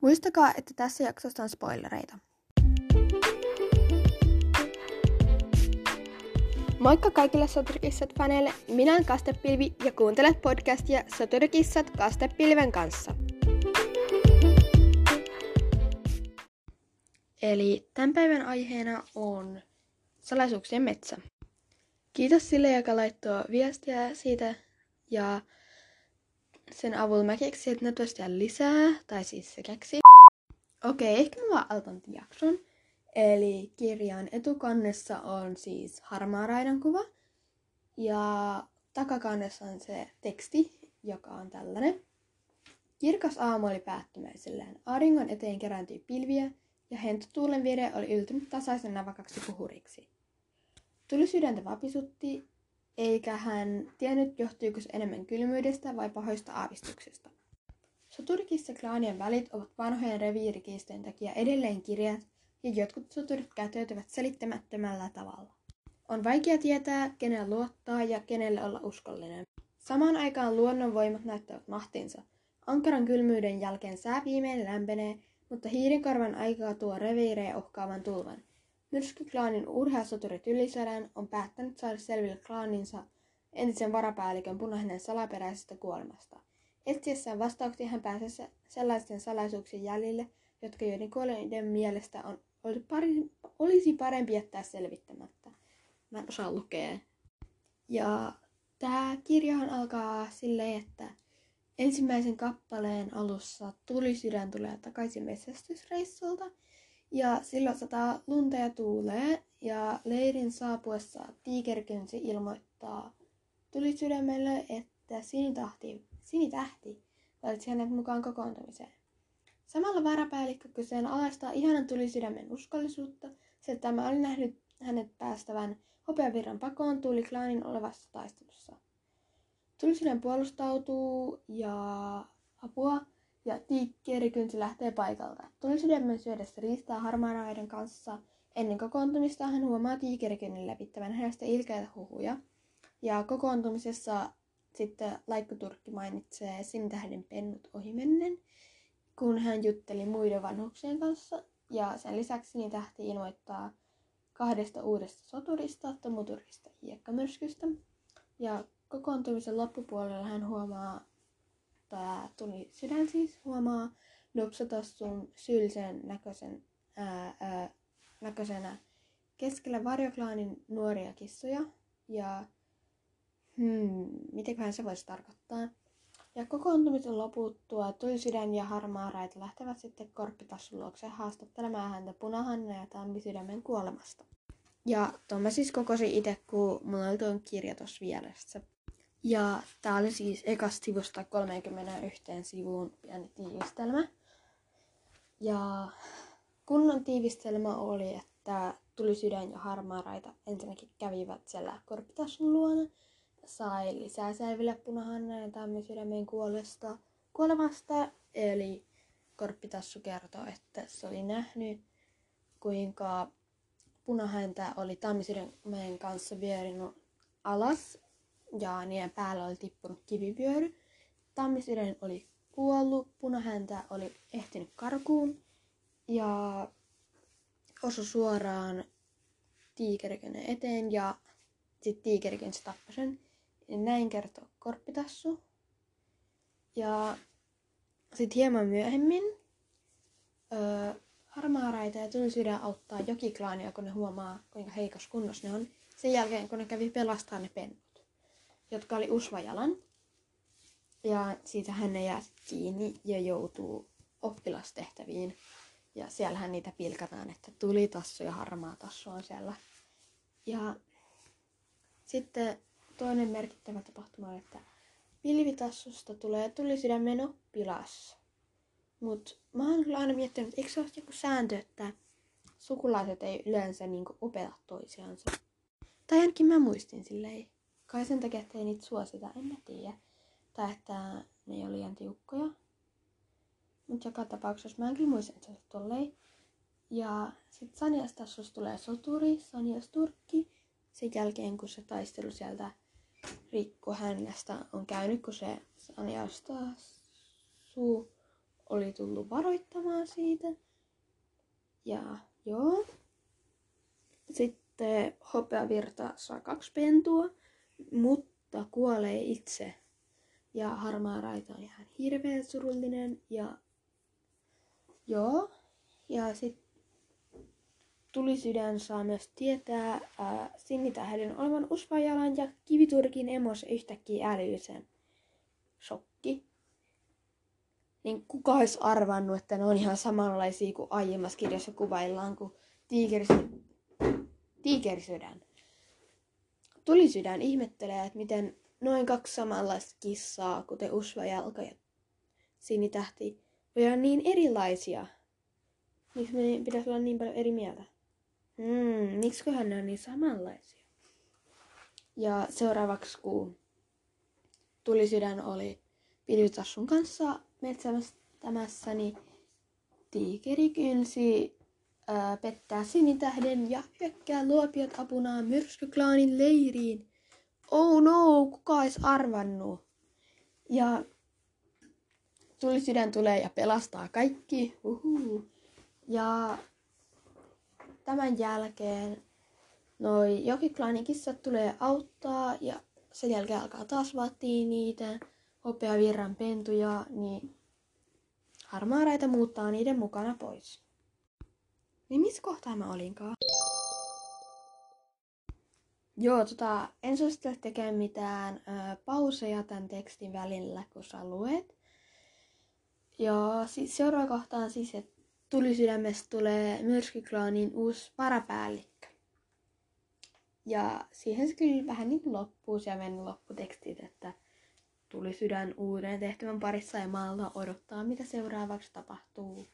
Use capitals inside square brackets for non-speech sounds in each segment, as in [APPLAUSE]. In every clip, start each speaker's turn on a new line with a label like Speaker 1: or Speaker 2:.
Speaker 1: Muistakaa, että tässä jaksossa on spoilereita. Moikka kaikille Soturikissat-faneille! Minä olen Kastepilvi ja kuuntelet podcastia Soturikissat Kastepilven kanssa. Eli tämän päivän aiheena on salaisuuksien metsä. Kiitos sille, joka laittoi viestiä siitä ja sen avulla mä keksin, että ne tosiaan lisää, tai siis se keksi. Okei, okay, ehkä mä vaan aloitan jakson. Eli kirjan etukannessa on siis harmaa raidan kuva. Ja takakannessa on se teksti, joka on tällainen. Kirkas aamu oli päättymäisellään. Auringon eteen kerääntyi pilviä ja hentotuulen vire oli yltynyt tasaisen navakaksi puhuriksi. Tuli sydäntä vapisutti, eikä hän tiennyt johtuiko se enemmän kylmyydestä vai pahoista aavistuksista. Soturikissa klaanien välit ovat vanhojen reviirikiistojen takia edelleen kirjat, ja jotkut soturit käyttäytyvät selittämättömällä tavalla. On vaikea tietää, kenelle luottaa ja kenelle olla uskollinen. Samaan aikaan luonnonvoimat näyttävät mahtinsa. Ankaran kylmyyden jälkeen sää viimein lämpenee, mutta hiirenkarvan aikaa tuo reviirejä uhkaavan tulvan. Myrskyklaanin urheasoturit Ylisodan on päättänyt saada selville klaaninsa entisen varapäällikön punainen salaperäisestä kuolemasta. Etsiessään vastauksia hän pääsee sellaisten salaisuuksien jäljille, jotka joiden kuolleiden mielestä on, oli pari, olisi parempi jättää selvittämättä. Mä en osaa lukea. Ja tämä kirjahan alkaa silleen, että ensimmäisen kappaleen alussa tuli sydän tulee takaisin metsästysreissulta – ja silloin sataa lunta ja tuulee, ja leirin saapuessa tiikerkynsi ilmoittaa tuli sydämelle, että sinitahti, sinitähti valitsi hänet mukaan kokoontumiseen. Samalla varapäällikkö kyseenalaistaa ihanan tuli sydämen uskollisuutta, sillä tämä oli nähnyt hänet päästävän hopeavirran pakoon tuli klaanin olevassa taistelussa. Tulisydän puolustautuu ja apua ja Tiikkerikynsi lähtee paikalta. Tuli sydämen syödessä riistää harmaaraiden kanssa. Ennen kokoontumista hän huomaa Tiikerikynnin levittävän hänestä ilkeitä huhuja. Ja kokoontumisessa sitten Laikkuturkki mainitsee Sintähden pennut ohimennen, kun hän jutteli muiden vanhuksien kanssa. Ja sen lisäksi niin tähti ilmoittaa kahdesta uudesta soturista, Tomuturista Hiekkamyrskystä. Ja kokoontumisen loppupuolella hän huomaa tämä tuli sydän siis huomaa Nupsatassun syyllisen näköisen, ää, ää, näköisenä keskellä varjoklaanin nuoria kissoja. Ja hmm, mitenköhän se voisi tarkoittaa. Ja kokoontumisen loputtua sydän ja harmaa raita lähtevät sitten Korppitassun luokse haastattelemaan häntä punahanna ja tammisydämen kuolemasta. Ja tuon mä siis kokosin itse, kun mulla oli tuon kirja tuossa vieressä. Ja tää oli siis ekasta sivusta 31 sivuun pieni tiivistelmä. Ja kunnon tiivistelmä oli, että tuli sydän ja harmaa raita ensinnäkin kävivät siellä korppitassun luona. Sai lisää selville punahanna ja tammisydämen kuolesta, kuolemasta. Eli korppitassu kertoi, että se oli nähnyt, kuinka punahäntä oli tammisydämen kanssa vierinut alas ja niiden päällä oli tippunut kivivyöry. Tammisydän oli kuollut, punahäntä oli ehtinyt karkuun ja osui suoraan tiikerikönen eteen ja sitten tiikerikin se tappoi sen. Ja näin kertoo korppitassu. Ja sitten hieman myöhemmin öö, harmaaraita ja tulisydän auttaa jokiklaania, kun ne huomaa, kuinka heikossa kunnossa ne on. Sen jälkeen, kun ne kävi pelastaa ne pennut jotka oli Usvajalan. Ja siitä hän jää kiinni ja joutuu oppilastehtäviin. Ja siellähän niitä pilkataan, että tuli tassu ja harmaa tassu on siellä. Ja sitten toinen merkittävä tapahtuma on, että pilvitassusta tulee tuli sydämen oppilas. Mut mä oon kyllä aina miettinyt, että eikö se ole joku sääntö, että sukulaiset ei yleensä niinku opeta toisiansa. Tai ainakin mä muistin silleen. Kai sen takia, että ei niitä suosita, en mä tiedä. Tai että ne ei ole liian tiukkoja. Mutta joka tapauksessa mä en kyllä muista, että se tolleen. Ja sitten Sanjastassus tulee soturi, Sanjas Turkki. Sen jälkeen, kun se taistelu sieltä rikko hänestä on käynyt, kun se Sanjastassu oli tullut varoittamaan siitä. Ja joo. Sitten hopeavirta saa kaksi pentua, mutta kuolee itse. Ja harmaa raita on ihan hirveän surullinen. Ja joo. Ja sitten tulisydän saa myös tietää ää, sinitähden olevan usvajalan ja kiviturkin emos yhtäkkiä älyisen. Shokki. Niin kuka olisi arvannut, että ne on ihan samanlaisia kuin aiemmassa kirjassa kuvaillaan, kuin tiikerisydän. tiikerisydän. Tulisydän ihmettelee, että miten noin kaksi samanlaista kissaa, kuten usvajalka ja sinitähti, voi olla niin erilaisia. Miksi me pitäisi olla niin paljon eri mieltä? Hmm, miksiköhän ne on niin samanlaisia? Ja seuraavaksi, kun tulisydän oli pilvitassun kanssa metsästämässä, niin tiikeri kynsi ää, pettää sinitähden ja hyökkää luopiot apunaan myrskyklaanin leiriin. Oh no, kuka olisi arvannut? Ja tulisydän tulee ja pelastaa kaikki. Uhu. Ja tämän jälkeen noi jokiklaanin kissat tulee auttaa ja sen jälkeen alkaa taas vaatii niitä hopeavirran pentuja, niin harmaaraita muuttaa niiden mukana pois. Niin missä kohtaa mä olinkaan? Joo, tota, en suosittele tekemään mitään ö, pauseja tämän tekstin välillä, kun sä luet. Ja siis seuraava kohta on siis, että tulisydämestä tulee myrskyklaanin uusi varapäällikkö. Ja siihen se kyllä vähän niin loppuu siellä lopputekstit, että tuli sydän uuden tehtävän parissa ja maalta odottaa, mitä seuraavaksi tapahtuu.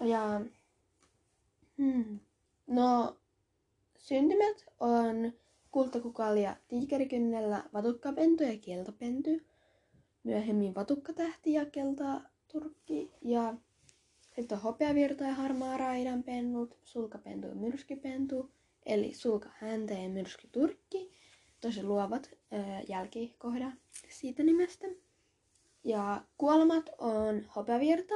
Speaker 1: Ja hmm, no, syntymät on kultakukalia tiikerikynnellä, vatukkapentu ja keltapentu. Myöhemmin vatukkatähti ja keltaturkki ja sitten on hopeavirta ja harmaa raidan pennut, sulkapentu ja myrskypentu, eli sulka häntä ja myrskyturkki. Tosi luovat ää, jälkikohda siitä nimestä. Ja kuolemat on hopeavirta,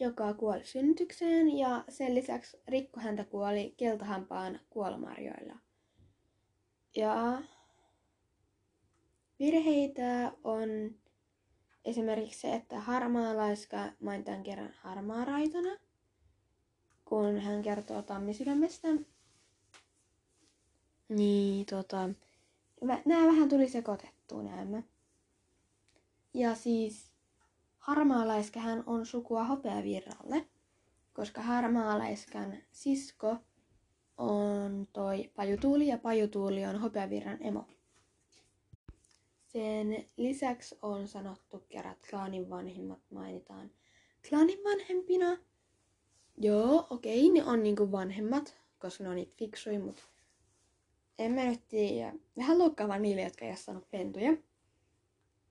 Speaker 1: joka kuoli synnytykseen ja sen lisäksi rikkohäntä kuoli keltahampaan kuolomarjoilla. Ja virheitä on Esimerkiksi se, että harmaa laiska mainitaan kerran harmaa raitana, kun hän kertoo tammisydämestä. Niin, tota, nämä vähän tuli sekoitettua näemmä. Ja siis harmaalaiskahän on sukua hopeavirralle, koska harmaalaiskan sisko on toi pajutuuli ja pajutuuli on hopeavirran emo. Sen lisäksi on sanottu kerran, että klaanin vanhimmat mainitaan klaanin vanhempina. Joo, okei, ne on niinku vanhemmat, koska ne on niitä fiksuja, mutta en mä nyt tiedä. Vähän loukkaavaa niille, jotka ei ole saanut pentuja.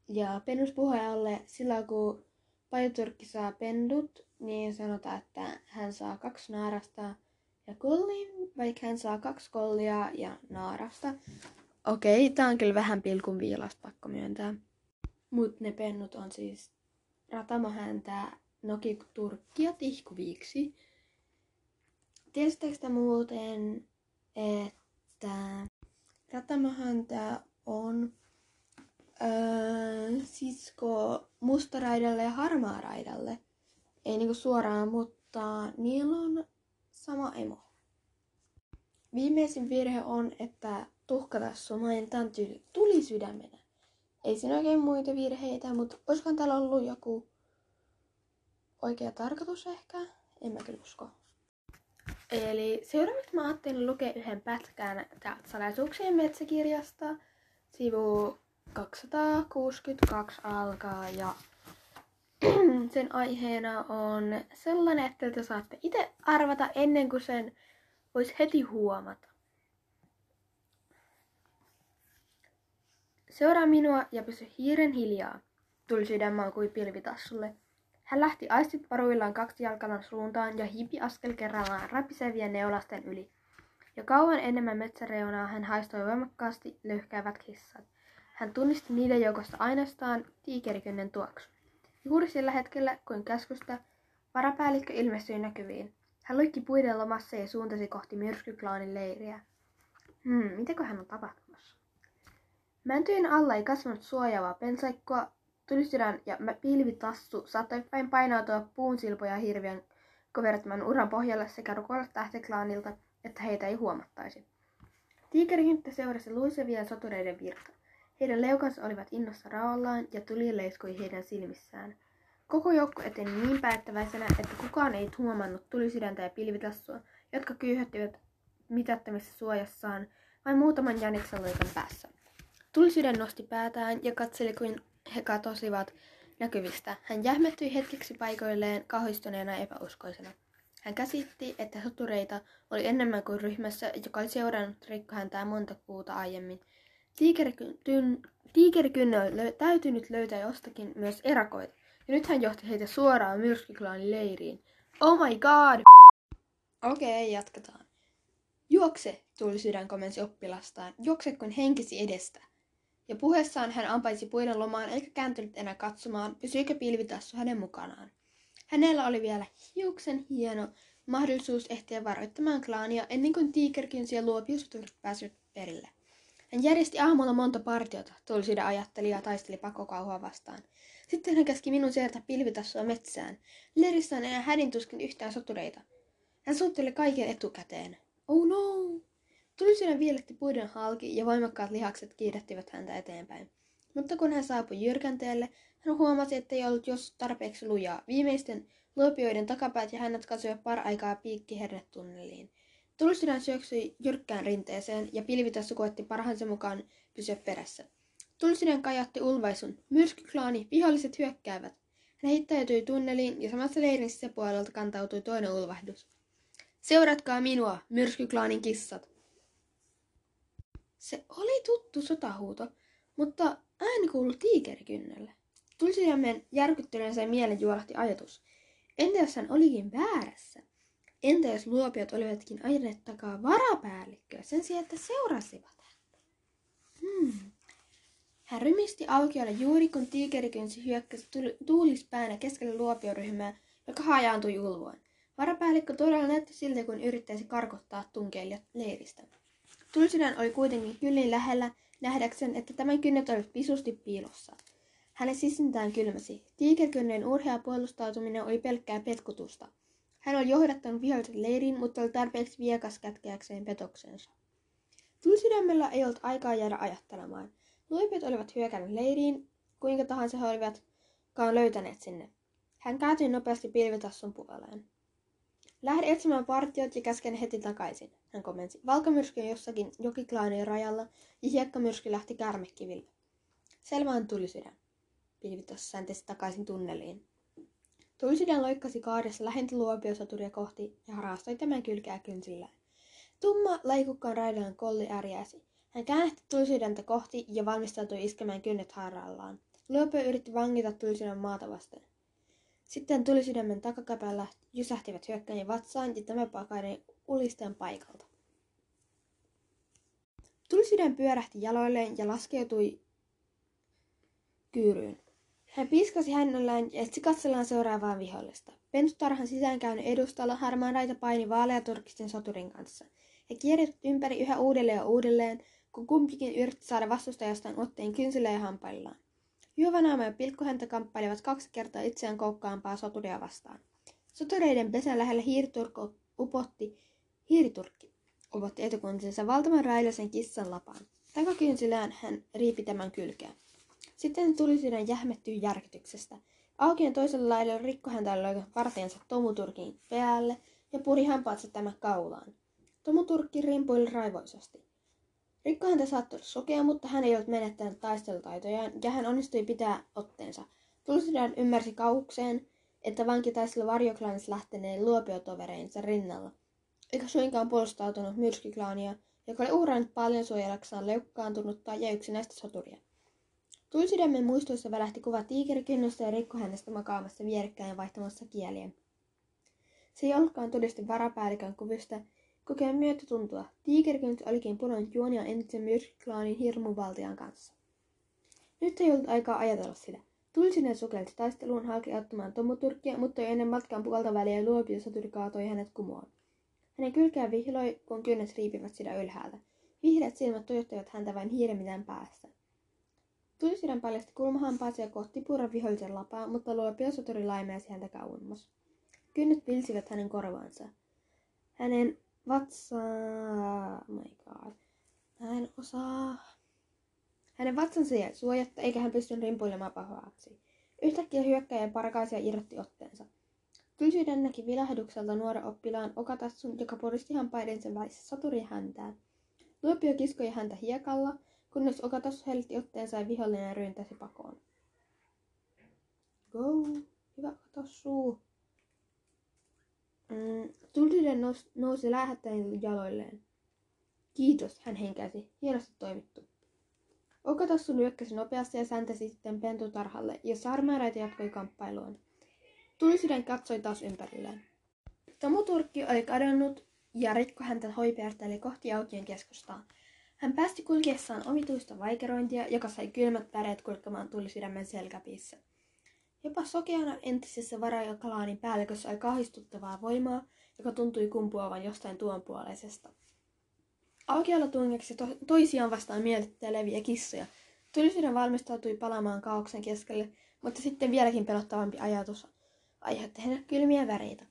Speaker 1: Ja pennuspuheenjohtajalle silloin, kun pajuturkki saa pendut, niin sanotaan, että hän saa kaksi naarasta ja kollin, vaikka hän saa kaksi kollia ja naarasta. Okei, tää on kyllä vähän pilkun viilasta pakko myöntää. Mut ne pennut on siis ratamohäntä, nokiturkki ja tihkuviiksi. Tiesittekö muuten, että ratamohäntä on öö, sisko mustaraidalle ja harmaaraidalle? Ei niinku suoraan, mutta niillä on sama emo. Viimeisin virhe on, että tuhkatassu mainitaan tuli, tuli sydämenä. Ei siinä oikein muita virheitä, mutta olisikohan täällä ollut joku oikea tarkoitus ehkä? En mä kyllä usko. Eli seuraavaksi mä ajattelin lukea yhden pätkän täältä salaisuuksien metsäkirjasta. Sivu 262 alkaa ja [CLEARS THROAT] sen aiheena on sellainen, että te saatte itse arvata ennen kuin sen voisi heti huomata. Seuraa minua ja pysy hiiren hiljaa, tuli sydänmaan kuin pilvitassulle. Hän lähti aistit varuillaan kaksi jalkalan suuntaan ja hiipi askel kerrallaan rapisevien neulasten yli. Jo kauan enemmän metsäreunaa hän haistoi voimakkaasti löyhkäävät kissat. Hän tunnisti niiden joukosta ainoastaan tiikerikynnen tuoksu. Juuri sillä hetkellä, kuin käskystä, varapäällikkö ilmestyi näkyviin. Hän loikki puiden lomassa ja suuntasi kohti myrskyklaanin leiriä. Hmm, mitäkö hän on tapahtumassa? Mäntyjen alla ei kasvanut suojaavaa pensaikkoa, tulisydän ja pilvitassu saattoi vain painautua puun silpoja hirviön koverottaman uran pohjalle sekä rukoilla tähteklaanilta, että heitä ei huomattaisi. Tiikerihynttä seurasi luisevien sotureiden virta. Heidän leukansa olivat innossa raollaan ja tuli leiskui heidän silmissään. Koko joukko eteni niin päättäväisenä, että kukaan ei huomannut tulisydäntä ja pilvitassua, jotka kyyhöttivät mitättömissä suojassaan vain muutaman jäniksen loikan päässä. Tulisydän nosti päätään ja katseli, kuin he katosivat näkyvistä. Hän jähmettyi hetkeksi paikoilleen kauhistuneena epäuskoisena. Hän käsitti, että sotureita oli enemmän kuin ryhmässä, joka oli seurannut rikkohäntää monta kuuta aiemmin. Tiikerikynnö oli täytynyt löytää jostakin myös erakoita, ja nyt hän johti heitä suoraan myrskyklaanin leiriin. Oh my god! Okei, okay, jatketaan. Juokse, tuli sydän komensi oppilastaan. Juokse kuin henkisi edestä. Ja puheessaan hän ampaisi puiden lomaan eikä kääntynyt enää katsomaan, pysyykö pilvitassu hänen mukanaan. Hänellä oli vielä hiuksen hieno mahdollisuus ehtiä varoittamaan klaania ennen kuin tiikerkynsi ja luopius pääsivät perille. Hän järjesti aamulla monta partiota, Tulsida ajatteli ja taisteli pakokauhua vastaan. Sitten hän käski minun sieltä pilvitassua metsään. Leirissä on enää hädintuskin yhtään sotureita. Hän suutteli kaiken etukäteen. Oh no! Tulsida vieletti puiden halki ja voimakkaat lihakset kiirettivät häntä eteenpäin. Mutta kun hän saapui jyrkänteelle, hän huomasi, että ei ollut jos tarpeeksi lujaa. Viimeisten luopioiden takapäät ja hänet katsoivat par aikaa piikkihernetunneliin. Tulsydän syöksyi jyrkkään rinteeseen ja pilvitassu koetti parhaansa mukaan pysyä perässä. Tulsydän kajatti ulvaisun. Myrskyklaani, viholliset hyökkäävät. Hän heittäytyi tunneliin ja samassa leirin sisäpuolelta kantautui toinen ulvahdus. Seuratkaa minua, myrskyklaanin kissat. Se oli tuttu sotahuuto, mutta ääni kuului tiikerikynnelle. Tulsydämen järkyttyneensä mielen juolahti ajatus. Entä jos hän olikin väärässä? Entä jos luopiot olivatkin ajaneet takaa varapäällikköä sen sijaan, että seurasivat häntä? Hmm. Hän rymisti aukiolle juuri kun tiikerikynsi hyökkäsi tuulispäänä keskelle luopioryhmää, joka hajaantui ulvoon. Varapäällikkö todella näytti siltä, kun yrittäisi karkottaa tunkeilijat leiristä. Tulsinen oli kuitenkin kyllin lähellä nähdäkseen, että tämän kynnet olivat visusti piilossa. Hänen sisintään kylmäsi. Tiikerkynnen urhea puolustautuminen oli pelkkää petkutusta. Hän oli johdattanut viholliset leiriin, mutta oli tarpeeksi viekas kätkeäkseen petoksensa. Tulisydämellä ei ollut aikaa jäädä ajattelemaan. Luipit olivat hyökänneet leiriin, kuinka tahansa he olivatkaan löytäneet sinne. Hän kääntyi nopeasti pilvitassun puoleen. Lähde etsimään partiot ja käsken heti takaisin, hän komensi. Valkamyrsky on jossakin jokiklaanien rajalla ja hiekkamyrsky lähti kärmekiville. Selvään tuli sydän. Pilvitas säntesi takaisin tunneliin. Tulisydän loikkasi kaaressa lähintä luopiosoturia kohti ja harastoi tämän kylkeä kynsillään. Tumma laikukkaan raidan kolli ärjäsi. Hän käännähti tulisydäntä kohti ja valmistautui iskemään kynnet haarallaan. Luopio yritti vangita tulisydän maata vasten. Sitten tulisydämen takakäpällä jysähtivät hyökkäjien vatsaan ja tämä pakainen ulisteen paikalta. Tulisydän pyörähti jaloilleen ja laskeutui kyyryyn. Hän piiskasi hännällään ja etsi katsellaan seuraavaa vihollista. Pentutarhan sisäänkäynnin edustalla harmaan raita paini vaaleaturkisten soturin kanssa. He kierivät ympäri yhä uudelleen ja uudelleen, kun kumpikin yritti saada vastustajastaan otteen kynsillä ja hampaillaan. Juovanaama ja pilkkuhäntä kamppailevat kaksi kertaa itseään koukkaampaa soturia vastaan. Sotureiden pesän lähellä hiiriturkko upotti, hiiriturkki upotti etukuntinsa valtavan railaisen kissan lapaan. Takakynsillään hän riipi tämän kylkeä. Sitten tuli sinne jähmettyi järkytyksestä. Aukien toisella lailla rikko häntä löi varteensa Tomuturkin päälle ja puri hampaansa tämä kaulaan. Tomuturkki rimpuili raivoisasti. Rikko häntä saattoi sokea, mutta hän ei ollut menettänyt taistelutaitojaan ja hän onnistui pitää otteensa. Tulsidaan ymmärsi kauhukseen, että vanki taisteli varjoklaanissa lähteneen luopiotovereinsa rinnalla, eikä suinkaan puolustautunut myrskyklaania, joka oli uhrannut paljon suojelaksaan leukkaantunutta ja yksinäistä soturia. Tulisydämen muistoissa välähti kuva tiikerikynnosta ja rikkohänestä makaamassa vierekkäin vaihtamassa kieliä. Se ei ollutkaan todisti varapäällikön kuvista, kokeen myötätuntoa. Tiikerikynnys olikin pudonnut juonia entisen myrskyklaanin hirmuvaltian kanssa. Nyt ei ollut aikaa ajatella sitä. Tulsinen sukelti taisteluun halki ottamaan Tomuturkkia, mutta jo ennen matkan puolta väliä luopiosoturi kaatoi hänet kumoon. Hänen kylkeään vihloi, kun kynnet riipivät sitä ylhäältä. Vihreät silmät tujottivat häntä vain hiiremiten päästä. Tulsiden paljasti kulmahampaansa ja kohti purra vihollisen lapaa, mutta luopiosoturi laimeasi häntä kauemmas. Kynnet pilsivät hänen korvaansa. Hänen vatsaa... Oh my god. Mä en osaa. Hänen vatsansa jäi suojatta, eikä hän pystynyt rimpuilemaan pahoaksi. Yhtäkkiä hyökkäjä parkaisi ja irrotti otteensa. Tylsyyden näki vilahdukselta nuoren oppilaan Okatassun, joka puristi hampaidensa välissä saturi häntään. Luopio kiskoi häntä hiekalla, kunnes Okatassu hellitti otteensa ja vihollinen ryntäsi pakoon. Go, hyvä Okatassu. Mm, Tulsiden nous, nousi lähettäen jaloilleen. Kiitos, hän henkäsi. Hienosti toimittu. Okatassu nyökkäsi nopeasti ja säntäsi sitten pentutarhalle, ja saarmääräitä jatkoi kamppailuun. Tulisiden katsoi taas ympärilleen. Tomuturkki oli kadonnut ja rikko häntä hoiperteli kohti aukien keskustaa. Hän päästi kulkiessaan omituista vaikerointia, joka sai kylmät väreet kulkemaan tulisydämen selkäpiissä. Jopa sokeana entisessä varajakalaanin päällikössä oli kauhistuttavaa voimaa, joka tuntui kumpuavan jostain tuonpuoleisesta. Aukiolla tungeksi to- toisiaan vastaan mielitteleviä kissoja. Tulisydän valmistautui palaamaan kaauksen keskelle, mutta sitten vieläkin pelottavampi ajatus aiheutti hänelle kylmiä väreitä.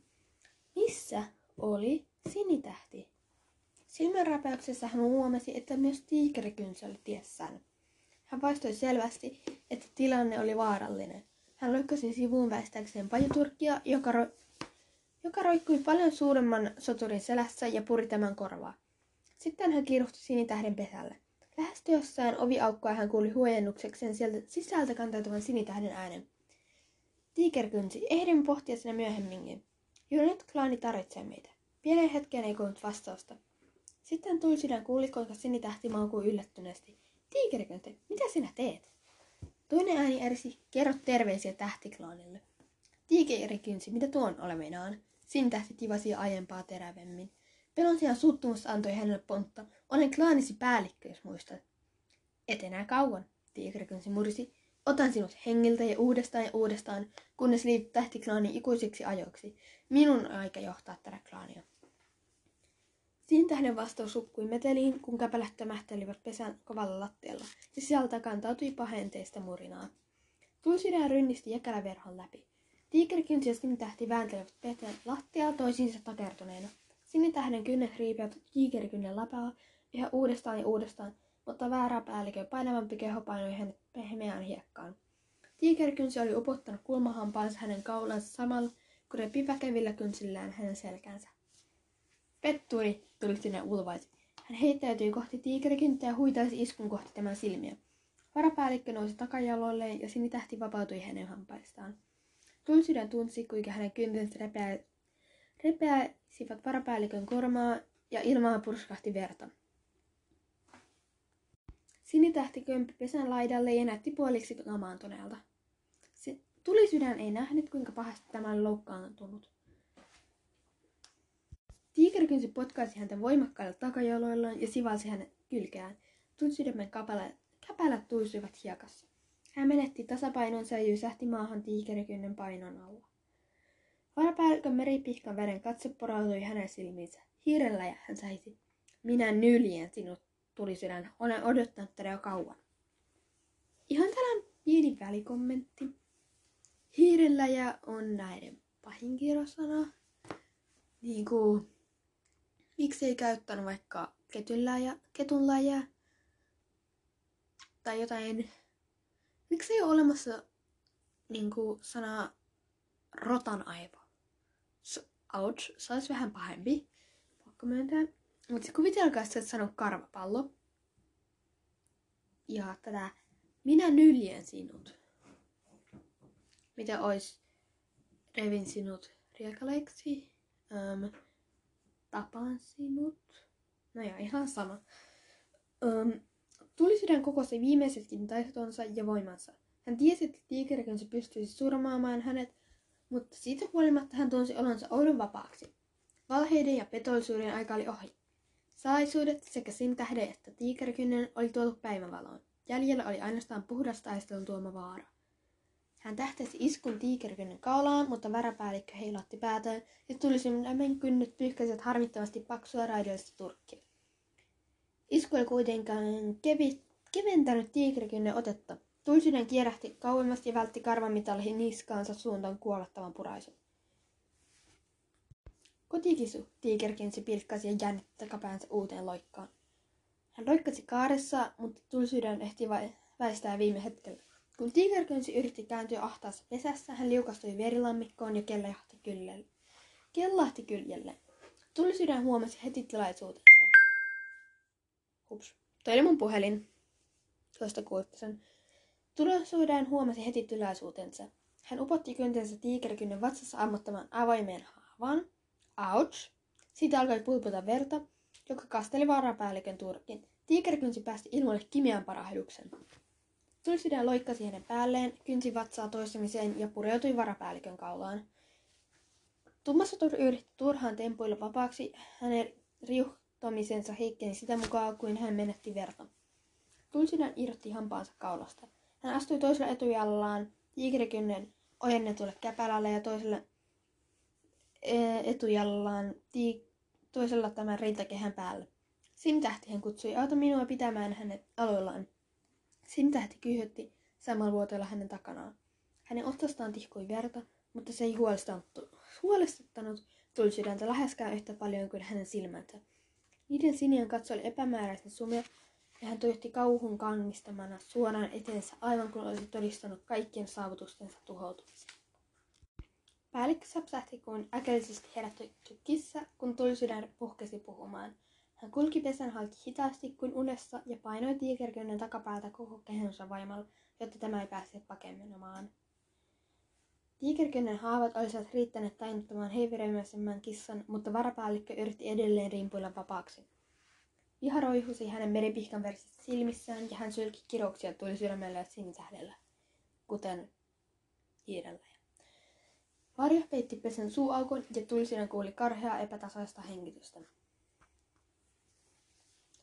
Speaker 1: Missä oli sinitähti? Silmänräpäyksessä hän huomasi, että myös tiikerikynsä oli tiessään. Hän vaistoi selvästi, että tilanne oli vaarallinen. Hän lykkäsi sivuun väistääkseen pajuturkkia, joka, ro- joka roikkui paljon suuremman soturin selässä ja puri tämän korvaa. Sitten hän kiiruhti sinitähden pesälle. Lähestyessään oviaukkoa hän kuuli huojennuksekseen sieltä sisältä kantautuvan sinitähden äänen. Tiikerkynsi, ehdin pohtia sinä myöhemminkin. Jo nyt klaani tarvitsee meitä. Pienen hetken ei kuullut vastausta. Sitten Tulsiden kuuli, kuinka sinitähti maukui yllättyneesti. Tiikerkynsi, mitä sinä teet? Toinen ääni ärsi, kerro terveisiä tähtiklaanille. Tiikerikynsi, mitä tuon olevinaan? Sinitähti tivasi aiempaa terävemmin. Pelon sijaan suuttumus antoi hänelle pontta. Olen klaanisi päällikkö, jos muistat. Et enää kauan, tiikerikynsi murisi. Otan sinut hengiltä ja uudestaan ja uudestaan, kunnes liityt tähtiklaaniin ikuisiksi ajoiksi. Minun aika johtaa tätä klaania. Siinä tähden vastaus sukkui meteliin, kun käpälät tömähtelivät pesän kovalla lattialla, ja sisältä kantautui pahenteista murinaa. Tulsidää rynnisti jäkäläverhon läpi. Tiikerikynsi ja tähti vääntelivät pesän lattiaa toisiinsa takertuneena. Sinitähden kynnet riipivät tiikerikynnen lapaa yhä uudestaan ja uudestaan, mutta väärä päällikö painavampi keho painoi hänet pehmeään hiekkaan. Tiikerikynsi oli upottanut kulmahampaansa hänen kaulansa samalla, kun repi väkevillä kynsillään hänen selkänsä. Petturi, tuli sinne ulvaisi. Hän heittäytyi kohti tiikerikynttä ja huitaisi iskun kohti tämän silmiä. Varapäällikkö nousi takajaloilleen ja sinitähti vapautui hänen hampaistaan. Tulsydän tunsi, kuinka hänen kyntensä repeä, repeäisivät varapäällikön kormaa ja ilmaa purskahti verta. Sinitähti kömpi pesän laidalle ja näytti puoliksi lamaantuneelta. Se tulisydän ei nähnyt, kuinka pahasti tämä oli loukkaantunut. Tiikerikynsi potkaisi häntä voimakkailla takajaloillaan ja sivalsi hänen kylkeään. Kapälät, käpälät tuisuivat hiekassa. Hän menetti tasapainonsa ja jysähti maahan tiikerikynnen painon alla. Varapäällikön meripihkan veren katse porautui hänen silmiinsä. Hiirellä ja hän säisi. Minä nyljen sinut, tuli sydän. Olen odottanut tätä jo kauan. Ihan tällainen pieni välikommentti. Hiirenläjä on näiden pahin kirosana. Niin kuin, miksei käyttänyt vaikka ketynläjä, ketunläjä tai jotain. Miksei ole olemassa niin kuin, sana rotan aivo? ouch, se olisi vähän pahempi, pakko myöntää. Mutta kuvitelkaa, että sä karvapallo. Ja tätä minä nyljen sinut. Mitä ois revin sinut riekaleiksi? Um, tapaan sinut. No ja ihan sama. Um, Tulisydän kokosi viimeisetkin taistonsa ja voimansa. Hän tiesi, että tiikerikön se pystyisi surmaamaan hänet, mutta siitä huolimatta hän tunsi olonsa oudon vapaaksi. Valheiden ja petollisuuden aika oli ohi. Salaisuudet sekä sintähde että tiikerikynnen oli tuotu päivänvaloon. Jäljellä oli ainoastaan puhdas taistelun tuoma vaara. Hän tähtäsi iskun tiikerikynnen kaulaan, mutta väräpäällikkö heilatti päätään ja tulisimen kynnet pyyhkäisivät harmittavasti paksua raidellista turkkia. Isku ei kuitenkaan kevi, keventänyt tiikerikynnen otetta. Tulsinen kierähti kauemmas ja vältti karvamitallihin niskaansa suuntaan kuolettavan puraisun. Kotikisu, tiikerkinsi pilkkasi ja jännitti takapäänsä uuteen loikkaan. Hän loikkasi kaaressa, mutta tulsydän ehti väistää viime hetkellä. Kun tiikerkynsi yritti kääntyä ahtaassa pesässä, hän liukastui verilammikkoon ja kellahti kyljelle. Kellahti kyljelle. Tulsydän huomasi heti tilaisuutensa. Hups. Toi oli mun puhelin. Tuosta kuulitte sen. Tulsydän huomasi heti tilaisuutensa. Hän upotti kyntensä tiikerkynnen vatsassa ammottamaan avoimeen haavaan. Ouch! Siitä alkoi pulputa verta, joka kasteli varapäällikön turkin. Tiikerkynsi päästi ilmoille kimeän parahduksen. Tulsidä loikkasi hänen päälleen, kynsi vatsaa toistamiseen ja pureutui varapäällikön kaulaan. Tummassotur yritti turhaan tempuilla vapaaksi. Hänen riuhtomisensa heikkeni sitä mukaan, kuin hän menetti verta. Tulsidan irrotti hampaansa kaulasta. Hän astui toisella etujallaan tiikerikynnen ojennetulle käpälälle ja toisella e, etujallaan tii, toisella tämän rintakehän päälle. Sintähti hän kutsui, auta minua pitämään hänet aloillaan. Sintähti kyhytti vuotella hänen takanaan. Hänen otsastaan tihkui verta, mutta se ei huolestuttanut tulsydäntä läheskään yhtä paljon kuin hänen silmänsä. Niiden sinien katso oli epämääräisen sumea, ja hän toivotti kauhun kangistamana suoraan eteensä aivan kuin olisi todistanut kaikkien saavutustensa tuhoutumisen. Päällikkö sapsahti kuin äkellisesti herätty kissa, kun tulsydän puhkesi puhumaan – hän kulki pesän halki hitaasti kuin unessa ja painoi tiikerkynnen takapäältä koko kehonsa voimalla, jotta tämä ei pääse pakenemaan. Tiikerkynnen haavat olisivat riittäneet tainnuttamaan heiveröimäisemmän kissan, mutta varapäällikkö yritti edelleen rimpuilla vapaaksi. Viha roihusi hänen meripihkan versissä silmissään ja hän sylki kiroksia tuli sydämellä ja sinitähdellä, kuten hiirellä. Varjo peitti pesän suuaukon ja tulisina kuuli karheaa epätasaista hengitystä.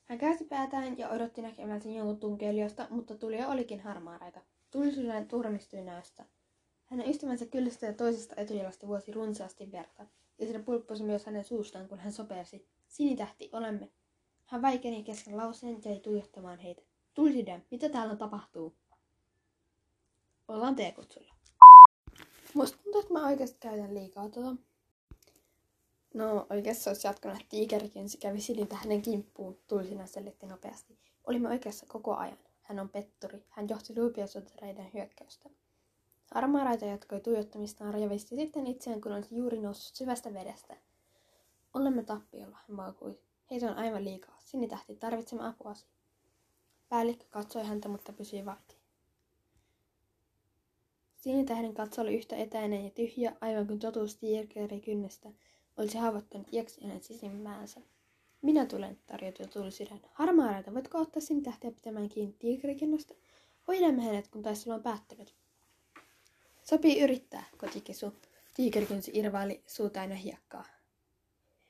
Speaker 1: Hän käänsi päätään ja odotti näkemänsä jonkun tunkelijosta, mutta tulija olikin harmaaraita. Tulisylän turmistui näöstä. Hänen ystävänsä kyllästä ja toisesta etujalasta vuosi runsaasti verta, ja se pulppusi myös hänen suustaan, kun hän sopersi. Sinitähti, olemme. Hän vaikeni kesken lauseen ja jäi tuijottamaan heitä. Tulisydän, mitä täällä tapahtuu? Ollaan teekutsulla. Musta tuntuu, että mä oikeasti käytän liikaa tuota. No oikeassa olisi jatkanut, että tiikerikin kävi silitä hänen kimppuun, tulisina selitti nopeasti. Olimme oikeassa koko ajan. Hän on petturi. Hän johti luupiosotireiden hyökkäystä. Armaaraita jatkoi tuijottamistaan ja visti sitten itseään, kun olisi juuri noussut syvästä vedestä. Olemme tappiolla, hän vaukui. Heitä on aivan liikaa. Sinitähti, tarvitsemme apuasi. Päällikkö katsoi häntä, mutta pysyi vaiti. Sinitähden katso oli yhtä etäinen ja tyhjä, aivan kuin totuus tiikeri kynnestä, olisi haavoittanut iäksi hänen sisimmäänsä. Minä tulen, tarjoutui tulisydän. Harmaaraita, voitko ottaa sinne tähteä pitämään kiinni tiikerikennosta? Hoidamme hänet, kun taistelu on päättynyt. Sopii yrittää, kotikesu. Tiikerikynsi irvaili suu täynnä hiekkaa.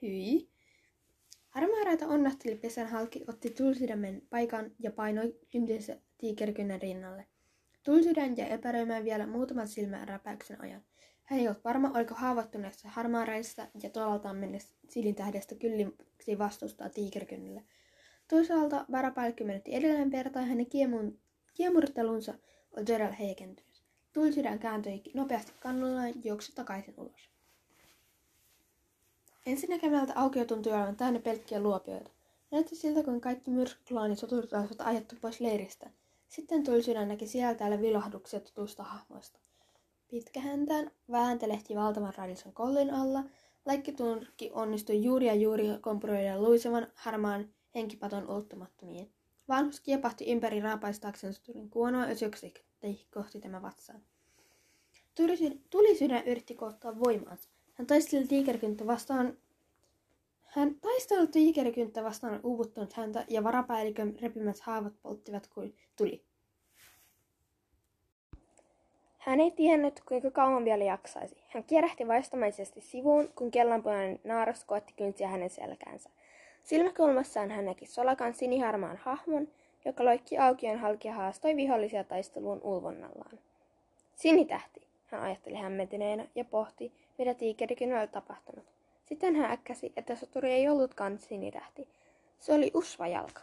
Speaker 1: Hyi. Harmaaraita onnahteli pesän halki, otti tulsydämen paikan ja painoi kyntinsä tiikerikynnen rinnalle. Tulsydän jäi epäröimään vielä muutaman silmän räpäyksen ajan. Hän ei ollut varma, oliko haavoittuneessa harmaareissa ja tolaltaan mennessä silintähdestä kylliksi vastustaa tiikerkynnille. Toisaalta varapäällikkö menetti edelleen verta ja hänen kiemun, kiemurtelunsa oli todella heikentynyt. Tulsydän kääntyi nopeasti kannullaan ja juoksi takaisin ulos. Ensinnäkemältä aukio tuntui olevan täynnä pelkkiä luopioita. Näytti siltä, kuin kaikki myrskyklaanit soturit olisivat ajettu pois leiristä. Sitten Tulsydän näki siellä täällä vilahduksia tutusta hahmoista. Pitkähäntään vääntelehti valtavan radisson kollin alla. Laikkiturkki onnistui juuri ja juuri kompuroida luisevan harmaan henkipaton ulottumattomiin. Vanhus kiepahti ympäri raapaistaakseen suturin kuonoa ja kohti tämä vatsaan. Tulisydän yritti koottaa voimaansa. Hän taisteli tiikerkynttä vastaan hän taisteli tiikerikynttä vastaan uuvuttanut häntä ja varapäällikön repimät haavat polttivat kuin tuli.
Speaker 2: Hän ei tiennyt, kuinka kauan vielä jaksaisi. Hän kierähti vaistamaisesti sivuun, kun kellanpunainen naaras koetti kynsiä hänen selkäänsä. Silmäkulmassaan hän näki solakan siniharmaan hahmon, joka loikki aukion halki ja haastoi vihollisia taisteluun ulvonnallaan. Sinitähti, hän ajatteli hämmentyneenä ja pohti, mitä tiikerikin oli tapahtunut. Sitten hän äkkäsi, että soturi ei ollutkaan sinitähti. Se oli usvajalka.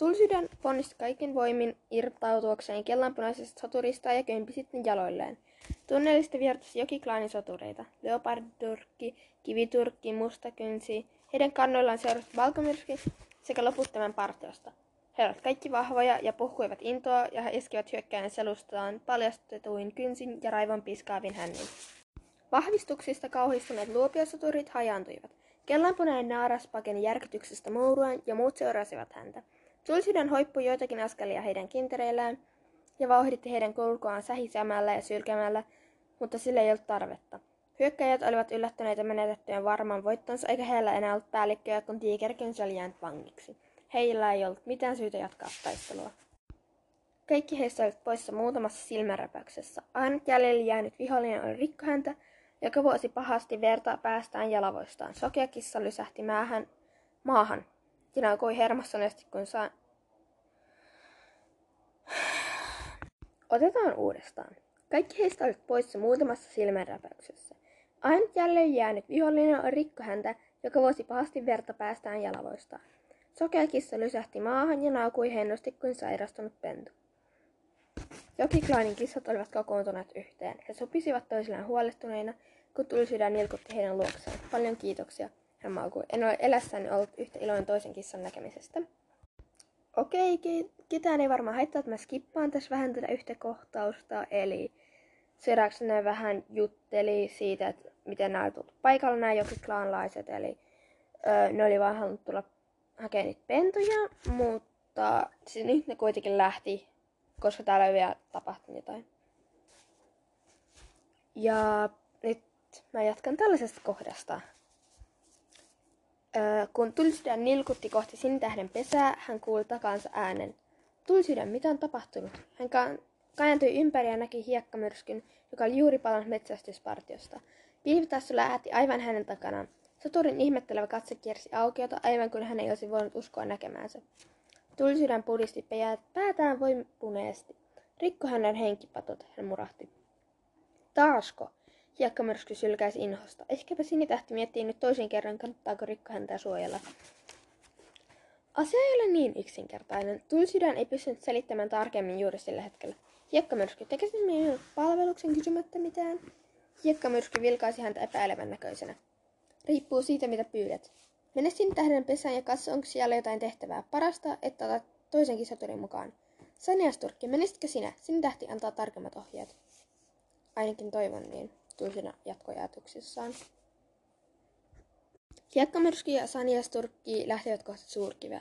Speaker 2: Tulsydän ponnisti kaiken voimin irtautuakseen kellanpunaisesta soturista ja kömpi sitten jaloilleen. Tunnelista viertasi jokiklaanin sotureita. Leopardurkki, kiviturkki, mustakynsi. Heidän kannoillaan seurasi valkomyrski sekä loput tämän partiosta. He olivat kaikki vahvoja ja puhuivat intoa ja he iskivät hyökkäin selustaan paljastetuin kynsin ja raivon piskaavin hännin. Vahvistuksista kauhistuneet luopiosoturit hajaantuivat. Kellanpunainen naaras pakeni järkytyksestä mouruaan ja muut seurasivat häntä. Tulsiden hoippui joitakin askelia heidän kintereillään ja vauhditti heidän kulkuaan sähisemällä ja sylkemällä, mutta sille ei ollut tarvetta. Hyökkäjät olivat yllättyneitä menetettyjen varman voittonsa, eikä heillä enää ollut päällikköjä, kun tiikerkin oli jäänyt vangiksi. Heillä ei ollut mitään syytä jatkaa taistelua. Kaikki heistä olivat poissa muutamassa silmänräpäyksessä. Ainut jäljellä jäänyt vihollinen oli rikkohäntä, joka vuosi pahasti verta päästään ja lavoistaan. Sokeakissa lysähti maahan, maahan ja naukoi hermostuneesti, kun saa... Otetaan uudestaan. Kaikki heistä olivat poissa muutamassa silmänräpäyksessä. Ainut jälleen jäänyt vihollinen on rikkohäntä, joka vuosi pahasti verta päästään jalavoistaan. Sokea kissa lysähti maahan ja naukui hennosti kuin sairastunut pentu. Jokiklaanin kissat olivat kokoontuneet yhteen. He sopisivat toisilleen huolestuneina, kun sydän nilkutti heidän luokseen. Paljon kiitoksia, hän maukui. En ole elässäni ollut yhtä iloinen toisen kissan näkemisestä. Okei, ketään ei varmaan haittaa, että mä skippaan tässä vähän tätä yhtä kohtausta. Eli Syraksinen vähän jutteli siitä, että miten nämä tullut paikalla nämä jokiklaanlaiset. Eli öö, ne oli vaan halunnut tulla hakemaan niitä pentuja, mutta siis nyt ne kuitenkin lähti, koska täällä ei vielä tapahtunut jotain. Ja nyt mä jatkan tällaisesta kohdasta. Öö, kun tulisydän nilkutti kohti sinitähden pesää, hän kuuli takansa äänen. Tulisydän, mitä on tapahtunut? Hän ka- kääntyi ympäri ja näki hiekkamyrskyn, joka oli juuri palannut metsästyspartiosta. Pilvitassu lähetti aivan hänen takanaan. Soturin ihmettelevä katse kiersi aukiota, aivan kuin hän ei olisi voinut uskoa näkemäänsä. Tulisydän pudisti päätään voipuneesti. Rikko hänen henkipatot, hän murahti. Taasko? Hiekkamyrsky sylkäisi inhosta. Ehkäpä sinitähti miettii nyt toisen kerran, kannattaako rikko häntä suojella. Asia ei ole niin yksinkertainen. Tulsydän ei pystynyt selittämään tarkemmin juuri sillä hetkellä. Hiekkamyrsky, tekisi minulle palveluksen kysymättä mitään? Hiekkamyrsky vilkaisi häntä epäilevän näköisenä. Riippuu siitä, mitä pyydät. Mene sinne tähden pesään ja katso, onko siellä jotain tehtävää. Parasta, että otat toisenkin soturin mukaan. Saniasturkki, menisitkö sinä? Sinne tähti antaa tarkemmat ohjeet. Ainakin toivon niin, Tulsina jatkoi ajatuksissaan. Hiekkamyrsky ja Saniasturkki lähtivät kohti suurkiveä.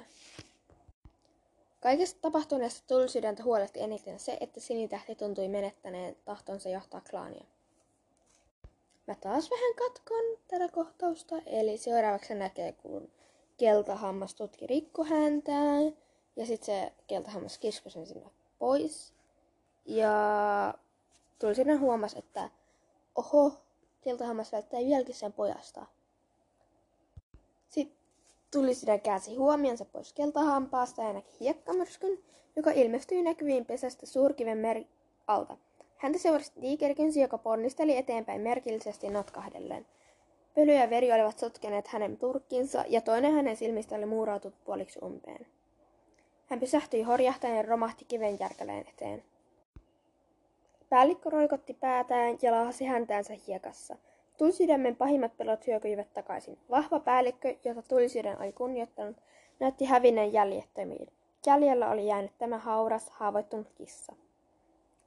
Speaker 2: Kaikesta tapahtuneesta tulsydäntä huolehti eniten se, että sinitähti tuntui menettäneen tahtonsa johtaa klaania. Mä taas vähän katkon tätä kohtausta, eli seuraavaksi näkee, kun keltahammas tutki rikkohäntää, ja sitten se keltahammas kiskoi sen sinne pois. Ja tuli sinne huomas, että oho, keltahammas välttää vieläkin sen pojasta. Sitten tuli sitä käsi huomionsa pois keltahampaasta ja näki hiekkamyrskyn, joka ilmestyi näkyviin pesästä suurkiven meri alta. Häntä seurasi tiikerkinsi, joka ponnisteli eteenpäin merkillisesti notkahdellen. Pöly ja veri olivat sotkeneet hänen turkkinsa ja toinen hänen silmistä oli muurautunut puoliksi umpeen. Hän pysähtyi horjahtaen ja romahti kiven järkäleen eteen. Päällikkö roikotti päätään ja laahasi häntäänsä hiekassa. Tulsydämen pahimmat pelot hyökyivät takaisin. Vahva päällikkö, jota Tulsydän oli kunnioittanut, näytti hävinneen jäljettömiin. Jäljellä oli jäänyt tämä hauras, haavoittunut kissa.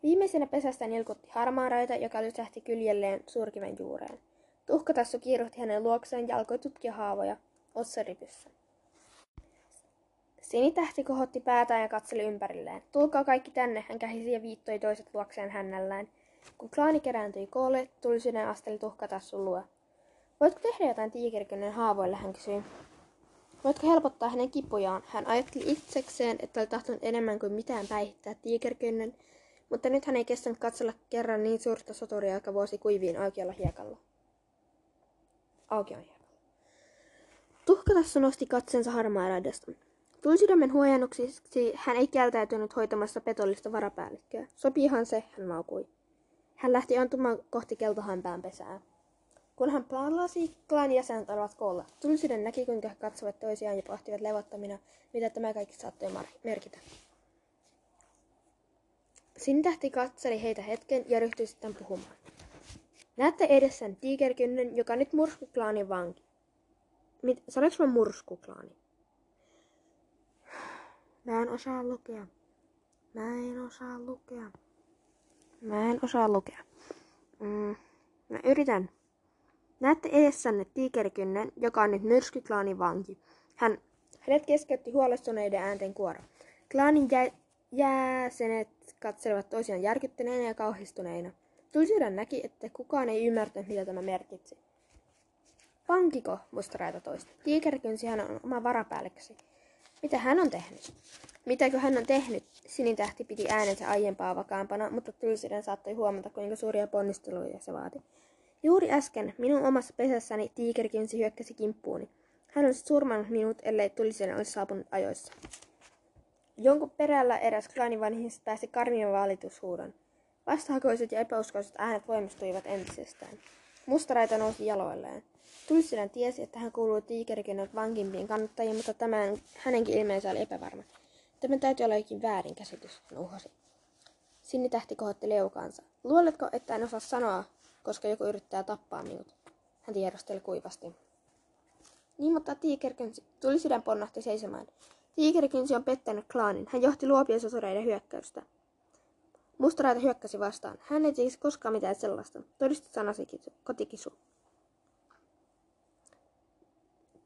Speaker 2: Viimeisenä pesästä nilkutti harmaaraita, joka lysähti kyljelleen surkiven juureen. Tuhkatassu kiiruhti hänen luokseen ja alkoi tutkia haavoja ossaripyssä. Sinitähti kohotti päätään ja katseli ympärilleen. Tulkaa kaikki tänne, hän kähisi ja viittoi toiset luokseen hännällään. Kun klaani kerääntyi koolle, tuli sinne asteli tuhkatassun luo. Voitko tehdä jotain tiikerikönnen haavoille, hän kysyi. Voitko helpottaa hänen kipujaan? Hän ajatteli itsekseen, että oli tahtonut enemmän kuin mitään päihittää tiikerkönnen, mutta nyt hän ei kestänyt katsella kerran niin suurta soturia, joka vuosi kuiviin aukiolla hiekalla. Aukion hiekalla. Tuhkatassu nosti katsensa harmaa radasta. Tulisydämen huojennuksiksi hän ei kieltäytynyt hoitamassa petollista varapäällikköä. Sopiihan se, hän maukui. Hän lähti ontumaan kohti keltahampään pesää. Kun hän palasi, klan jäsenet olivat koolla. Tulsiden näki, kuinka he katsovat toisiaan ja pohtivat levottomina, mitä tämä kaikki saattoi merkitä. Sinitähti katseli heitä hetken ja ryhtyi sitten puhumaan. Näette edessään tiikerkynnen, joka nyt murskuklaanin vanki. Mit, sanoinko mä murskuklaani? Mä en osaa lukea. Mä en osaa lukea. Mä en osaa lukea. Mm, mä yritän. Näette edessänne tiikerikynnen, joka on nyt myrskyklaanin vanki. Hän, hänet keskeytti huolestuneiden äänten kuoro. Klaanin jä, jäsenet katselevat toisiaan järkyttyneinä ja kauhistuneina. Tulsydän näki, että kukaan ei ymmärtänyt, mitä tämä merkitsi. Pankiko, mustaraita toista. Tiikerikynsi hän on oma varapäällikösi. Mitä hän on tehnyt? Mitäkö hän on tehnyt? Sinitähti piti äänensä aiempaa vakaampana, mutta Tylsiden saattoi huomata, kuinka suuria ponnisteluja se vaati. Juuri äsken minun omassa pesässäni tiikerikynsi hyökkäsi kimppuuni. Hän olisi surmannut minut, ellei Tylsiden olisi saapunut ajoissa. Jonkun perällä eräs klaanin vanhista pääsi karmion valitushuudon. Vastahakoiset ja epäuskoiset äänet voimistuivat entisestään. Mustaraita nousi jaloilleen. Tulssilän tiesi, että hän kuului tiikerikennon vankimpiin kannattajiin, mutta tämän, hänenkin ilmeensä oli epävarma. Tämä täytyy olla jokin väärinkäsitys, hän uhosi. Sinni tähti kohotti leukaansa. Luuletko, että en osaa sanoa, koska joku yrittää tappaa minut? Hän tiedosteli kuivasti. Niin, mutta tiikerkynsi tuli sydän ponnahti seisomaan. Tiikerkynsi on pettänyt klaanin. Hän johti luopiosotureiden hyökkäystä. Mustaraita hyökkäsi vastaan. Hän ei siis koskaan mitään sellaista. Todisti sanasi kotikisu.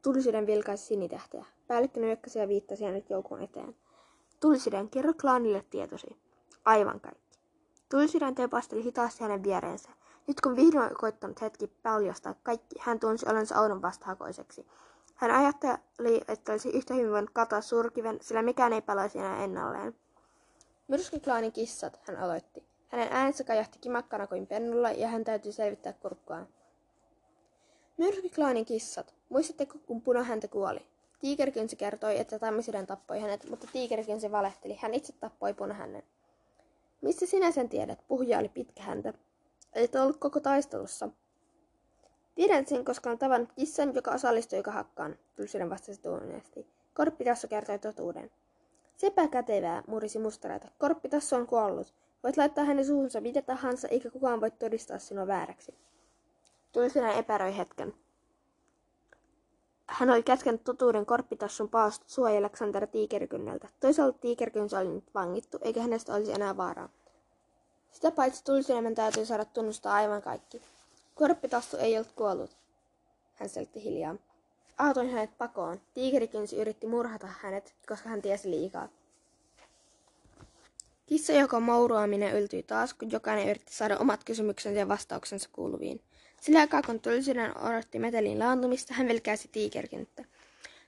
Speaker 2: Tulisiden vilkaisi sinitähteä. Päällikkö nyökkäsi ja viittasi hänet joukon eteen. Tulisiden, kerro klaanille tietosi. Aivan kaikki. Tulisiden tepasteli hitaasti hänen viereensä. Nyt kun vihdoin koittanut hetki paljastaa kaikki, hän tunsi olensa Audon vastahakoiseksi. Hän ajatteli, että olisi yhtä hyvin voinut katoa surkiven, sillä mikään ei palaisi enää ennalleen. Myrskyklaanin kissat, hän aloitti. Hänen äänensä kajahti kimakkana kuin pennulla ja hän täytyy selvittää kurkkuaan. Myrskyklaanin kissat. Muistatteko, kun punahäntä kuoli? Tiikerkynsi kertoi, että Tammisiden tappoi hänet, mutta Tiikerkynsi valehteli. Hän itse tappoi punahännen. Missä sinä sen tiedät? Puhuja oli pitkä häntä. Et ollut koko taistelussa. Tiedän sen, koska olen tavannut kissan, joka osallistui kahakkaan, Tylsiden vastasi tuoneesti. Korppitassu kertoi totuuden. Sepä kätevää, murisi mustaraita. Korppitassu on kuollut. Voit laittaa hänen suuhunsa mitä tahansa, eikä kukaan voi todistaa sinua vääräksi. Tulsinen epäröi hetken. Hän oli käskenyt totuuden korppitassun paasta suojelekseen tätä tiikerkynneltä. Toisaalta tiikerkynsä oli nyt vangittu, eikä hänestä olisi enää vaaraa. Sitä paitsi tulisilemän täytyy saada tunnustaa aivan kaikki. Korppitassu ei ollut kuollut, hän selitti hiljaa. Aatoin hänet pakoon. Tiikerikynsi yritti murhata hänet, koska hän tiesi liikaa. Kissa joko mouruaminen yltyi taas, kun jokainen yritti saada omat kysymyksensä ja vastauksensa kuuluviin. Sillä aikaa kun tulisinen odotti metelin laantumista, hän velkäisi tiikerkenttä.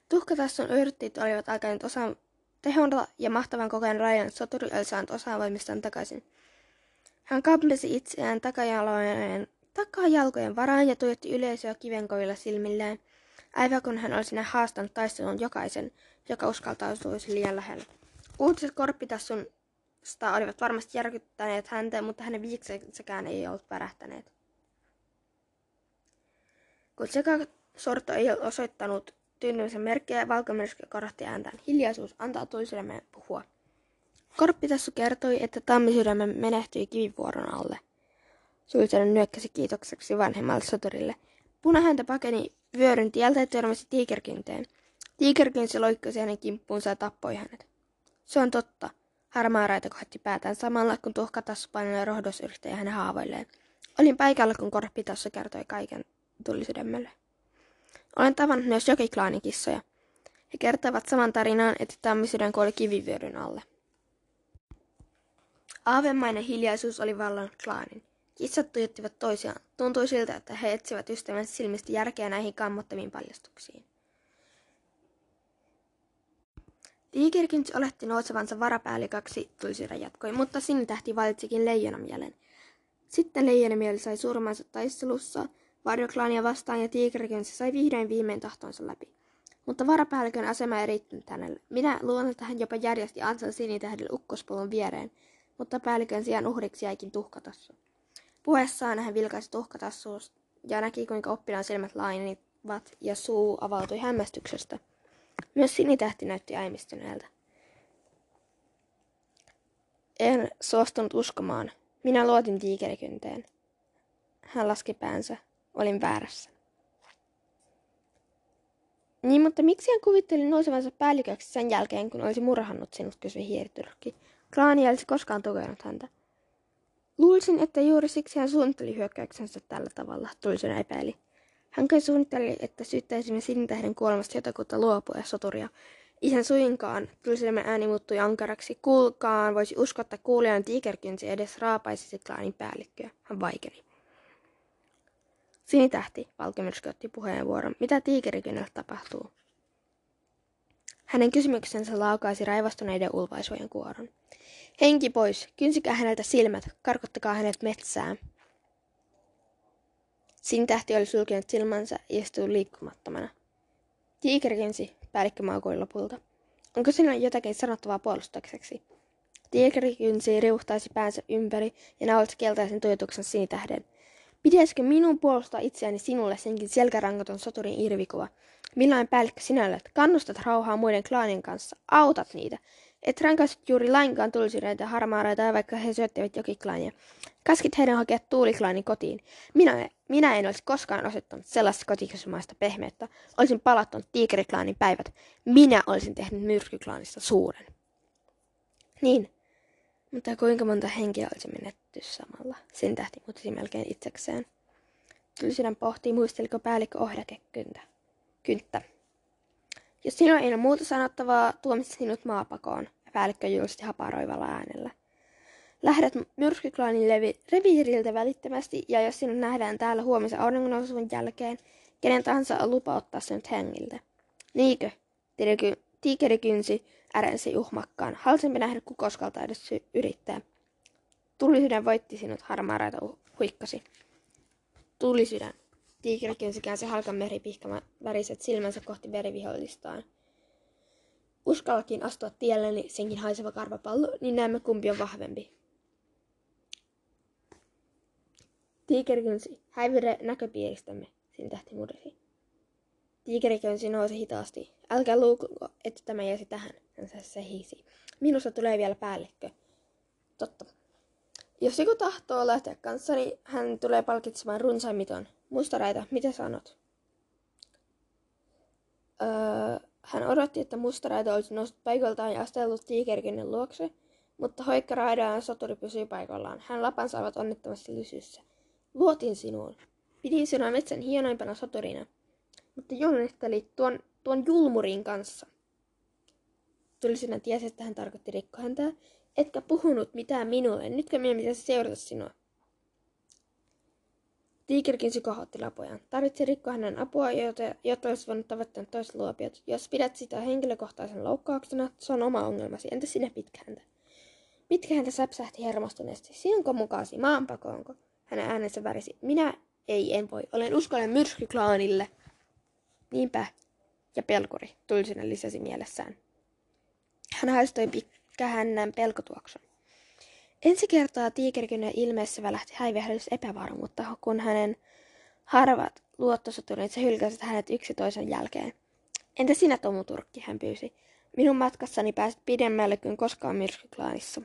Speaker 2: Tuhkatassun yrttit olivat alkaneet osa tehonta ja mahtavan kokeen rajan soturi oli saanut osaa voimistaan takaisin. Hän kampesi itseään takajalojen, takajalkojen varaan ja tuijotti yleisöä kivenkovilla silmillään, aivan kun hän olisi haastanut taistelun jokaisen, joka uskaltautuisi liian lähellä. Uutiset korppitassun olivat varmasti järkyttäneet häntä, mutta hänen viiksensäkään ei ollut värähtäneet. Kun sekasorto ei ole osoittanut tynnymisen merkkejä, valkomyrsky korotti ääntään. Hiljaisuus antaa toisillemme puhua. Korppitassu kertoi, että tammisydämä menehtyi kivivuoron alle. Sultanen nyökkäsi kiitokseksi vanhemmalle soturille. Punahäntä pakeni vyöryn tieltä ja törmäsi tiikerkinteen. Tiikerkynsi loikkasi hänen kimppuunsa ja tappoi hänet. Se on totta. Harmaa raita kohotti päätään samalla, kun tuhkatassu painoi rohdosyrittäjä hänen haavoilleen. Olin paikalla, kun korppitassu kertoi kaiken tuli sydämelle. Olen tavannut myös jokiklaanikissoja. He kertovat saman tarinan, että tammisydän kuoli kivivyöryn alle. Aavemainen hiljaisuus oli vallannut klaanin. Kissat tuijottivat toisiaan. Tuntui siltä, että he etsivät ystävänsä silmistä järkeä näihin kammottaviin paljastuksiin. Tiikerkins oletti nousevansa varapäälliköksi, tulsira jatkoi, mutta sinitähti valitsikin leijonamielen. Sitten leijonamieli sai surmansa taistelussa, varjoklaania vastaan ja tiikerkins sai vihdoin viimein tahtonsa läpi. Mutta varapäällikön asema ei riittänyt hänelle. Minä luulen, että hän jopa järjesti ansan sinitähdille ukkospolun viereen, mutta päällikön sijaan uhriksi jäikin tuhkatassa. Puheessaan hän vilkaisi tuhkatassuun ja näki, kuinka oppilaan silmät lainivat ja suu avautui hämmästyksestä. Myös sinitähti näytti äimistyneeltä. En suostunut uskomaan. Minä luotin tiikerikynteen. Hän laski päänsä. Olin väärässä. Niin, mutta miksi hän kuvitteli nousevansa päälliköksi sen jälkeen, kun olisi murhannut sinut, kysyi hiiriturkki. Klaani ei olisi koskaan tukenut häntä. Luulisin, että juuri siksi hän suunnitteli hyökkäyksensä tällä tavalla, Tulisen epäili. Hän kai suunnitteli, että syyttäisimme Sinitähden kuolemasta jotakuta luopua ja soturia. Ihan suinkaan, Tulisen ääni muuttui ankaraksi. Kuulkaan voisi uskoa, että kuulijan tiikerkynsi edes raapaisi klaanin päällikköä. Hän vaikeni. Sinitähti, Valkemyrsky otti puheenvuoron. Mitä tiikerikynnelle tapahtuu? Hänen kysymyksensä laukaisi raivastuneiden ulvaisujen kuoron. Henki pois, kynsikää häneltä silmät, karkottakaa hänet metsään. Sinitähti oli sulkenut silmänsä ja istui liikkumattomana. Tiikeri kynsi, päällikkö maukui lopulta. Onko sinulla jotakin sanottavaa puolustukseksi? Tiikeri kynsi riuhtaisi päänsä ympäri ja naulitti keltaisen tuijotuksen sinitähden – Pitäisikö minun puolustaa itseäni sinulle senkin selkärangaton soturin irvikuva? Millainen päällikkö sinä olet? Kannustat rauhaa muiden klaanien kanssa. Autat niitä. Et rankaisit juuri lainkaan tulisireita ja harmaareita, vaikka he syöttivät jokiklaania. Kaskit heidän hakea tuuliklaanin kotiin. Minä, minä en olisi koskaan osoittanut sellaista kotikasumaista pehmeyttä. Olisin palattanut tiikeriklaanin päivät. Minä olisin tehnyt myrskyklaanista suuren. Niin, mutta kuinka monta henkeä olisi menetty samalla? Sen tähti mutisi melkein itsekseen. Tylsydän pohtii, muisteliko päällikkö ohdakekyntä. Kynttä. Jos sinulla ei ole muuta sanottavaa, tuomitsi sinut maapakoon, päällikkö julisti haparoivalla äänellä. Lähdet myrskyklaanin levi- reviiriltä välittömästi, ja jos sinut nähdään täällä huomisen auringonousun jälkeen, kenen tahansa on lupa ottaa sinut hengiltä. Niinkö? Tiikeri kynsi ärensi uhmakkaan. Halusimpi nähdä kukoskalta edes yrittää. Tulisydän voitti sinut, harmaaraita huikkasi. Tulisydän. Tiikeri kynsi käänsi halkan meripihkama väriset silmänsä kohti verivihollistaan. Uskallakin astua tielleni senkin haiseva karvapallo, niin näemme kumpi on vahvempi. Tiikeri kynsi, häivyre näköpiiristämme, sin tähti murisi. Tiikerikönsi nousi hitaasti. Älkää luukuko, että tämä jäisi tähän, hän se hiisi. Minusta tulee vielä päällikkö. Totta. Jos joku tahtoo lähteä kanssani, hän tulee palkitsemaan runsaimmiton. Mustaraita, mitä sanot? Öö, hän odotti, että mustaraita olisi noussut paikaltaan ja astellut tiikerikynnen luokse, mutta hoikka raidaan soturi pysyi paikallaan. Hän lapan saavat onnettomasti lysyssä. Luotin sinuun. Pidin sinua metsän hienoimpana soturina mutta juonisteli tuon, tuon julmurin kanssa. Tulisena tiesi, että hän tarkoitti rikkohäntää. Etkä puhunut mitään minulle, nytkö minä pitäisi seurata sinua? Tiikerkin kohotti lapojan. Tarvitsi rikkoa hänen apua, jotta, jotta olisi voinut tavoittaa toiset luopiot. Jos pidät sitä henkilökohtaisen loukkauksena, se on oma ongelmasi. Entä sinä pitkähäntä? Pitkähäntä säpsähti hermostuneesti. Sinunko mukaasi? Maanpakoonko? Hänen äänensä värisi. Minä ei, en voi. Olen uskollinen myrskyklaanille. Niinpä, ja pelkuri, sinne lisäsi mielessään. Hän haistoi pikkähännän pelkotuokson. Ensi kertaa tiikerikynän ilmeessä välähti häivähdys epävarmuutta, kun hänen harvat luottosoturinsa hylkäsivät hänet yksi toisen jälkeen. Entä sinä, Tomu Turkki, hän pyysi. Minun matkassani pääsit pidemmälle kuin koskaan myrskyklaanissa.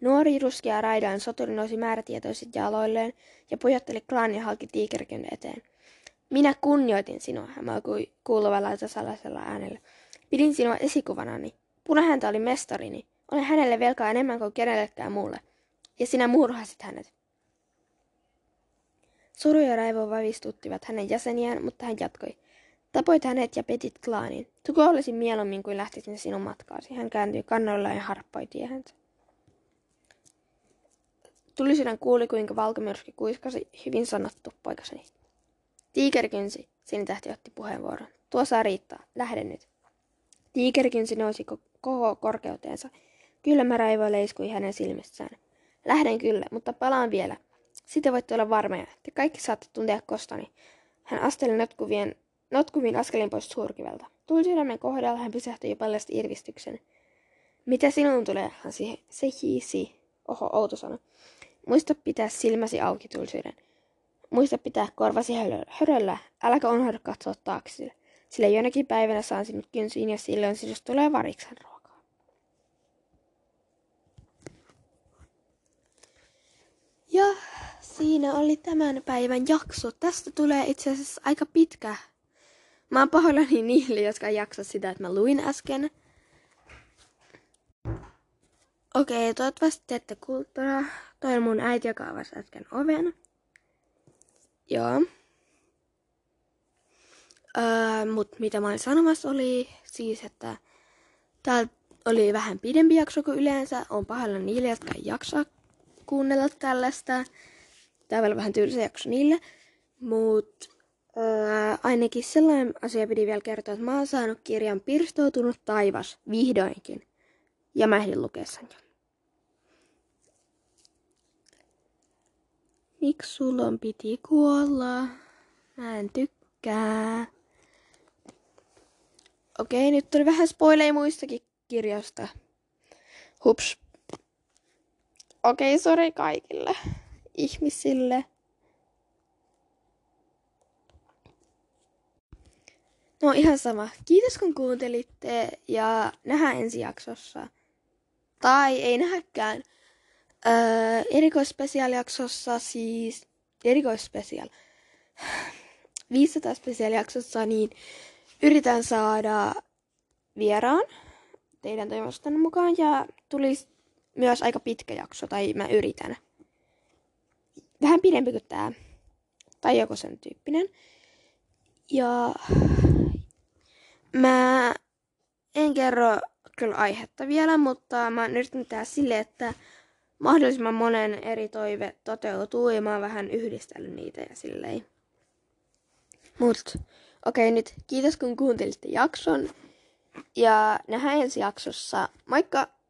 Speaker 2: Nuori ruskea raidaan soturi nousi määrätietoisesti jaloilleen ja pujotteli klaanin halki tiikerikynän eteen. Minä kunnioitin sinua, hän alkoi kuuluvalla tasalaisella äänellä. Pidin sinua esikuvanani. Punahäntä oli mestarini. Olen hänelle velkaa enemmän kuin kenellekään muulle. Ja sinä murhasit hänet. Suru ja raivo vavistuttivat hänen jäseniään, mutta hän jatkoi. Tapoit hänet ja petit klaanin. Tuko olisi mieluummin kuin lähtisin sinun matkaasi. Hän kääntyi kannalla ja harppoi tiehensä. Tulisydän kuuli, kuinka valkomyrsky kuiskasi. Hyvin sanottu, poikaseni. Tiikerkynsi, sinitähti otti puheenvuoron. Tuossa riittää, lähden nyt. Tiikerkynsi nousi koko korkeuteensa. Kylmä raivo leiskui hänen silmissään. Lähden kyllä, mutta palaan vielä. Sitä voitte olla varmoja. Te kaikki saatte tuntea kostani. Hän asteli notkuvien, notkuvin askelin pois suurkivelta. Tuli sydämen kohdalla, hän pysähtyi ja paljasti irvistyksen. Mitä sinun tulee? Hän siihen, se hiisi. Oho, outo sana. Muista pitää silmäsi auki tulsuuden. Muista pitää korvasi höröllä, äläkä unohda katsoa taakse, sillä jonakin päivänä saan sinut kynsiin ja silloin sinusta tulee variksen ruokaa. Ja siinä oli tämän päivän jakso. Tästä tulee itse asiassa aika pitkä. Mä oon pahoillani niille, jotka jaksa sitä, että mä luin äsken. Okei, toivottavasti teette kulttuura. Toi on mun äiti, joka avasi äsken oven. Joo. Öö, mut mitä mä olin sanomassa oli siis, että täällä oli vähän pidempi jakso kuin yleensä. On pahalla niille, jotka ei jaksa kuunnella tällaista. Tää on vähän tylsä jakso niille. Mut öö, ainakin sellainen asia piti vielä kertoa, että mä oon saanut kirjan Pirstoutunut taivas vihdoinkin. Ja mä ehdin lukea sen Miksi sulon piti kuolla? Mä en tykkää. Okei, nyt tuli vähän spoileja muistakin kirjasta. Hups. Okei, sori kaikille ihmisille. No ihan sama. Kiitos kun kuuntelitte ja nähdään ensi jaksossa. Tai ei nähäkään. Öö, erikoisspesiaalijaksossa siis, erikoisspesiaal, 500 [SIGHS] spesiaalijaksossa, niin yritän saada vieraan teidän toivostanne mukaan ja tulisi myös aika pitkä jakso, tai mä yritän. Vähän pidempi kuin tää, tai joku sen tyyppinen. Ja mä en kerro kyllä aihetta vielä, mutta mä yritän tehdä silleen, että mahdollisimman monen eri toive toteutuu ja mä oon vähän yhdistellyt niitä ja silleen. Mut okei nyt kiitos kun kuuntelitte jakson ja nähdään ensi jaksossa. Moikka!